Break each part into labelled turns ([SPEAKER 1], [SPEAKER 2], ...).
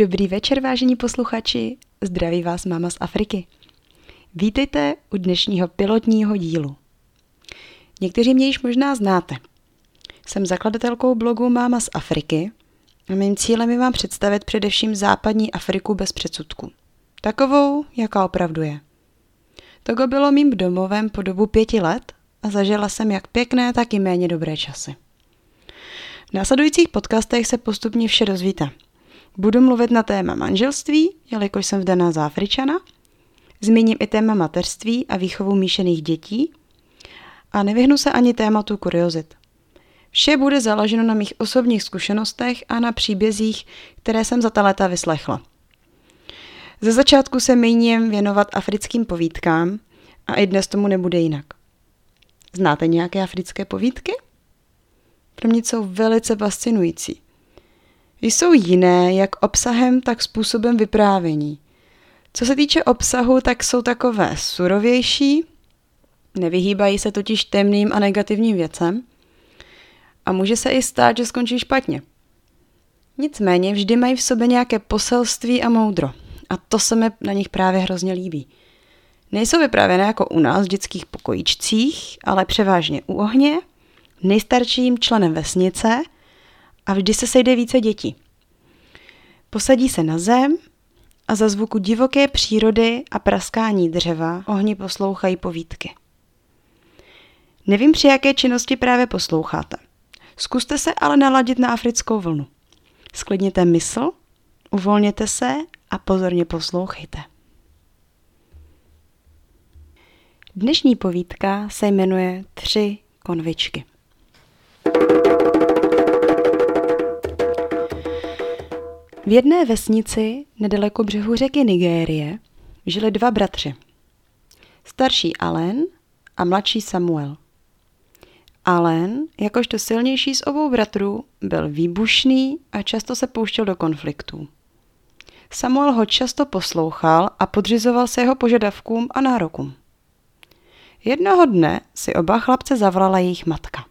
[SPEAKER 1] Dobrý večer, vážení posluchači, zdraví vás máma z Afriky. Vítejte u dnešního pilotního dílu. Někteří mě již možná znáte. Jsem zakladatelkou blogu Máma z Afriky a mým cílem je vám představit především západní Afriku bez předsudku. Takovou, jaká opravdu je. Togo bylo mým domovem po dobu pěti let a zažila jsem jak pěkné, tak i méně dobré časy. V následujících podcastech se postupně vše dozvíte. Budu mluvit na téma manželství, jelikož jsem vdaná za Afričana. Zmíním i téma mateřství a výchovu míšených dětí. A nevyhnu se ani tématu kuriozit. Vše bude založeno na mých osobních zkušenostech a na příbězích, které jsem za ta léta vyslechla. Ze začátku se míním věnovat africkým povídkám a i dnes tomu nebude jinak. Znáte nějaké africké povídky? Pro mě jsou velice fascinující. Jsou jiné jak obsahem, tak způsobem vyprávění. Co se týče obsahu, tak jsou takové surovější, nevyhýbají se totiž temným a negativním věcem a může se i stát, že skončí špatně. Nicméně vždy mají v sobě nějaké poselství a moudro. A to se mi na nich právě hrozně líbí. Nejsou vyprávěné jako u nás v dětských pokojíčcích, ale převážně u ohně, nejstarším členem vesnice a vždy se sejde více dětí. Posadí se na zem a za zvuku divoké přírody a praskání dřeva ohni poslouchají povídky. Nevím, při jaké činnosti právě posloucháte. Zkuste se ale naladit na africkou vlnu. Sklidněte mysl, uvolněte se a pozorně poslouchejte. Dnešní povídka se jmenuje Tři konvičky. V jedné vesnici nedaleko břehu řeky Nigérie žili dva bratři. Starší Allen a mladší Samuel. Allen, jakožto silnější z obou bratrů, byl výbušný a často se pouštěl do konfliktů. Samuel ho často poslouchal a podřizoval se jeho požadavkům a nárokům. Jednoho dne si oba chlapce zavolala jejich matka.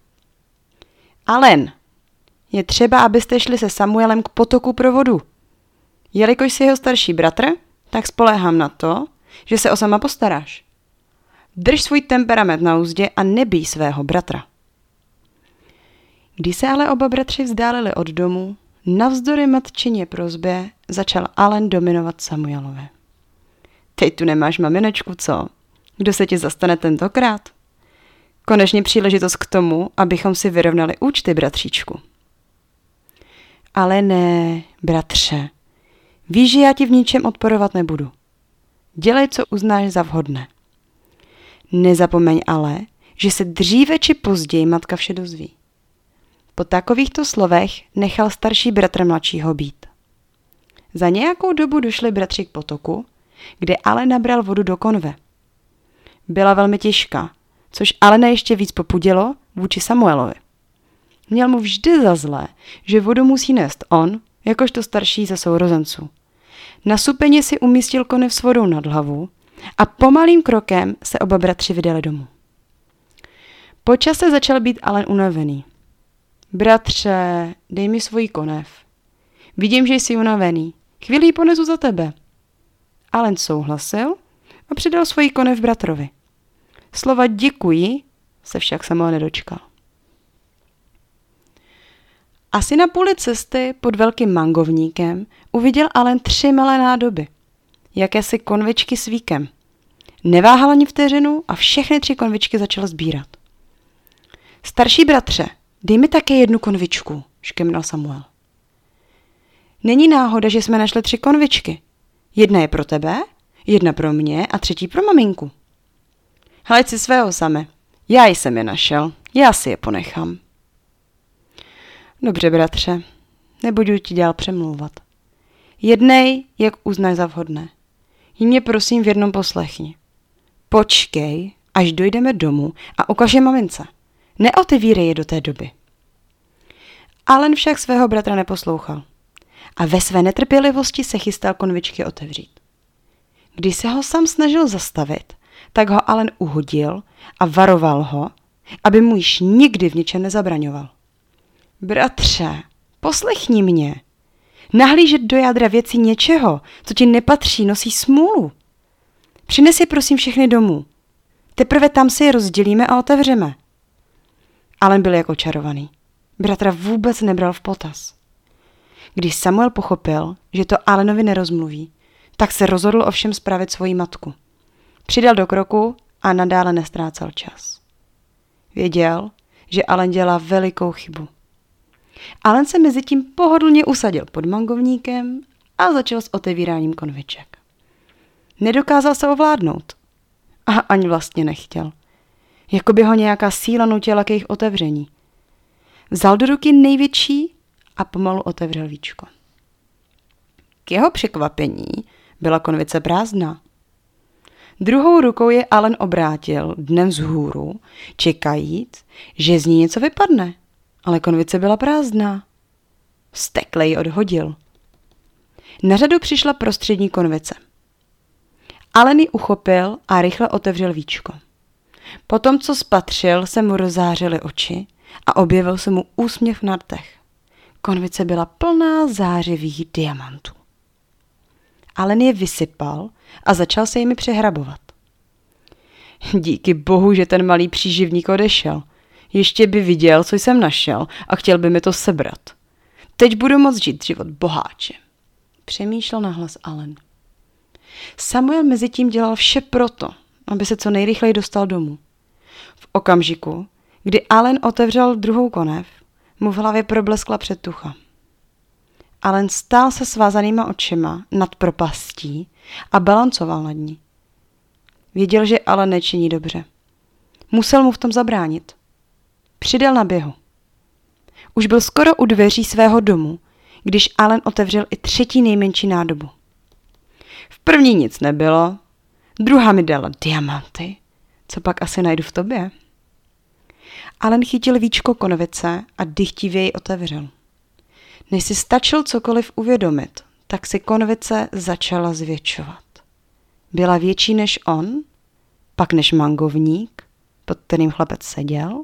[SPEAKER 1] Alen, je třeba, abyste šli se Samuelem k potoku pro vodu. Jelikož jsi jeho starší bratr, tak spoléhám na to, že se o sama postaráš. Drž svůj temperament na úzdě a nebij svého bratra. Když se ale oba bratři vzdálili od domu, navzdory matčině prozbě začal Allen dominovat Samuelovi. Teď tu nemáš maminečku, co? Kdo se ti zastane tentokrát? Konečně příležitost k tomu, abychom si vyrovnali účty, bratříčku. Ale ne, bratře. Víš, že já ti v ničem odporovat nebudu. Dělej, co uznáš za vhodné. Nezapomeň ale, že se dříve či později matka vše dozví. Po takovýchto slovech nechal starší bratr mladšího být. Za nějakou dobu došli bratři k potoku, kde ale nabral vodu do konve. Byla velmi těžká, což Alena ještě víc popudilo vůči Samuelovi. Měl mu vždy za zlé, že vodu musí nést on, jakožto starší ze sourozenců. Na supeně si umístil konev s vodou nad hlavu a pomalým krokem se oba bratři vydali domů. Po čase začal být Alen unavený. Bratře, dej mi svoji konev. Vidím, že jsi unavený. Chvíli ji ponesu za tebe. Alen souhlasil a přidal svoji konev bratrovi. Slova děkuji se však sama nedočkal. Asi na půli cesty pod velkým mangovníkem uviděl Alen tři malé nádoby. Jakési konvičky s víkem. Neváhal ani vteřinu a všechny tři konvičky začal sbírat. Starší bratře, dej mi také jednu konvičku, škemnal Samuel. Není náhoda, že jsme našli tři konvičky. Jedna je pro tebe, jedna pro mě a třetí pro maminku. Hled si svého same. Já jsem je našel, já si je ponechám. Dobře, bratře, nebudu ti dál přemlouvat. Jednej, jak uznáš za vhodné. Jí mě prosím v jednom poslechni. Počkej, až dojdeme domů a ukaže mamince. Neotevírej je do té doby. Allen však svého bratra neposlouchal a ve své netrpělivosti se chystal konvičky otevřít. Když se ho sám snažil zastavit, tak ho Allen uhodil a varoval ho, aby mu již nikdy v ničem nezabraňoval. Bratře, poslechni mě. Nahlížet do jádra věcí něčeho, co ti nepatří, nosí smůlu. Přines je prosím všechny domů. Teprve tam si je rozdělíme a otevřeme. Alen byl jako čarovaný. Bratra vůbec nebral v potaz. Když Samuel pochopil, že to Alenovi nerozmluví, tak se rozhodl ovšem spravit svoji matku. Přidal do kroku a nadále nestrácel čas. Věděl, že Alen dělá velikou chybu. Alen se mezi tím pohodlně usadil pod mangovníkem a začal s otevíráním konviček. Nedokázal se ovládnout. A ani vlastně nechtěl. Jako by ho nějaká síla nutila k jejich otevření. Vzal do ruky největší a pomalu otevřel víčko. K jeho překvapení byla konvice prázdná. Druhou rukou je Allen obrátil dnem vzhůru, čekajíc, že z ní něco vypadne, ale konvice byla prázdná. Stekle ji odhodil. Na řadu přišla prostřední konvice. Allen ji uchopil a rychle otevřel víčko. Potom, co spatřil, se mu rozářily oči a objevil se mu úsměv na rtech. Konvice byla plná zářivých diamantů. Alen je vysypal a začal se jimi přehrabovat. Díky bohu, že ten malý příživník odešel. Ještě by viděl, co jsem našel a chtěl by mi to sebrat. Teď budu moct žít život boháče. Přemýšlel nahlas Alen. Samuel mezi tím dělal vše proto, aby se co nejrychleji dostal domů. V okamžiku, kdy Allen otevřel druhou konev, mu v hlavě probleskla předtucha. Allen stál se svázanýma očima nad propastí a balancoval nad ní. Věděl, že ale nečiní dobře. Musel mu v tom zabránit. Přidal na běhu. Už byl skoro u dveří svého domu, když Allen otevřel i třetí nejmenší nádobu. V první nic nebylo, druhá mi dala diamanty. Co pak asi najdu v tobě? Allen chytil víčko konovice a dychtivě ji otevřel. Než si stačil cokoliv uvědomit, tak si konvice začala zvětšovat. Byla větší než on, pak než mangovník, pod kterým chlapec seděl,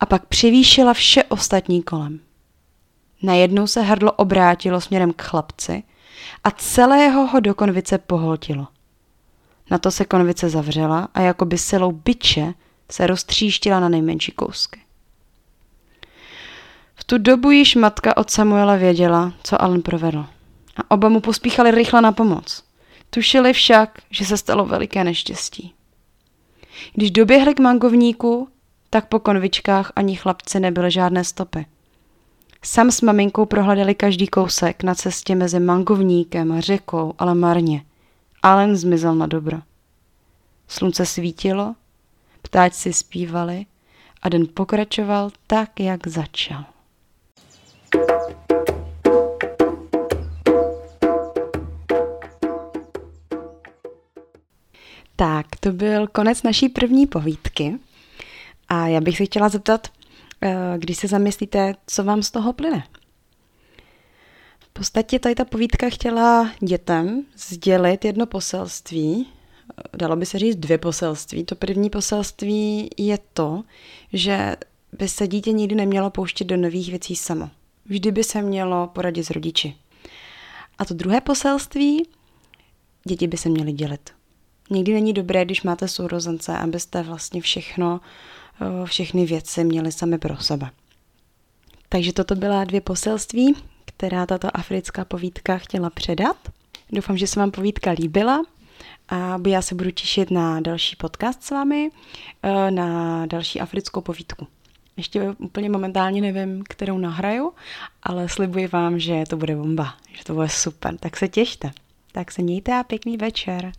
[SPEAKER 1] a pak přivýšila vše ostatní kolem. Najednou se hrdlo obrátilo směrem k chlapci a celého ho do konvice poholtilo. Na to se konvice zavřela a jako by silou byče se roztříštila na nejmenší kousky. V tu dobu již matka od Samuela věděla, co Alan provedl. A oba mu pospíchali rychle na pomoc. Tušili však, že se stalo veliké neštěstí. Když doběhli k mangovníku, tak po konvičkách ani chlapci nebyly žádné stopy. Sam s maminkou prohledali každý kousek na cestě mezi mangovníkem a řekou, ale marně. Allen zmizel na dobro. Slunce svítilo, ptáčci zpívali a den pokračoval tak, jak začal. Tak, to byl konec naší první povídky. A já bych se chtěla zeptat, eh, když se zamyslíte, co vám z toho plyne. V podstatě tady ta povídka chtěla dětem sdělit jedno poselství, dalo by se říct dvě poselství. To první poselství je to, že by se dítě nikdy nemělo pouštět do nových věcí samo. Vždy by se mělo poradit s rodiči. A to druhé poselství, děti by se měly dělit. Někdy není dobré, když máte sourozence, abyste vlastně všechno, eh, všechny věci měli sami pro sebe. Takže toto byla dvě poselství, která tato africká povídka chtěla předat. Doufám, že se vám povídka líbila a já se budu těšit na další podcast s vámi, eh, na další africkou povídku. Ještě úplně momentálně nevím, kterou nahraju, ale slibuji vám, že to bude bomba, že to bude super. Tak se těšte. Tak se mějte a pěkný večer.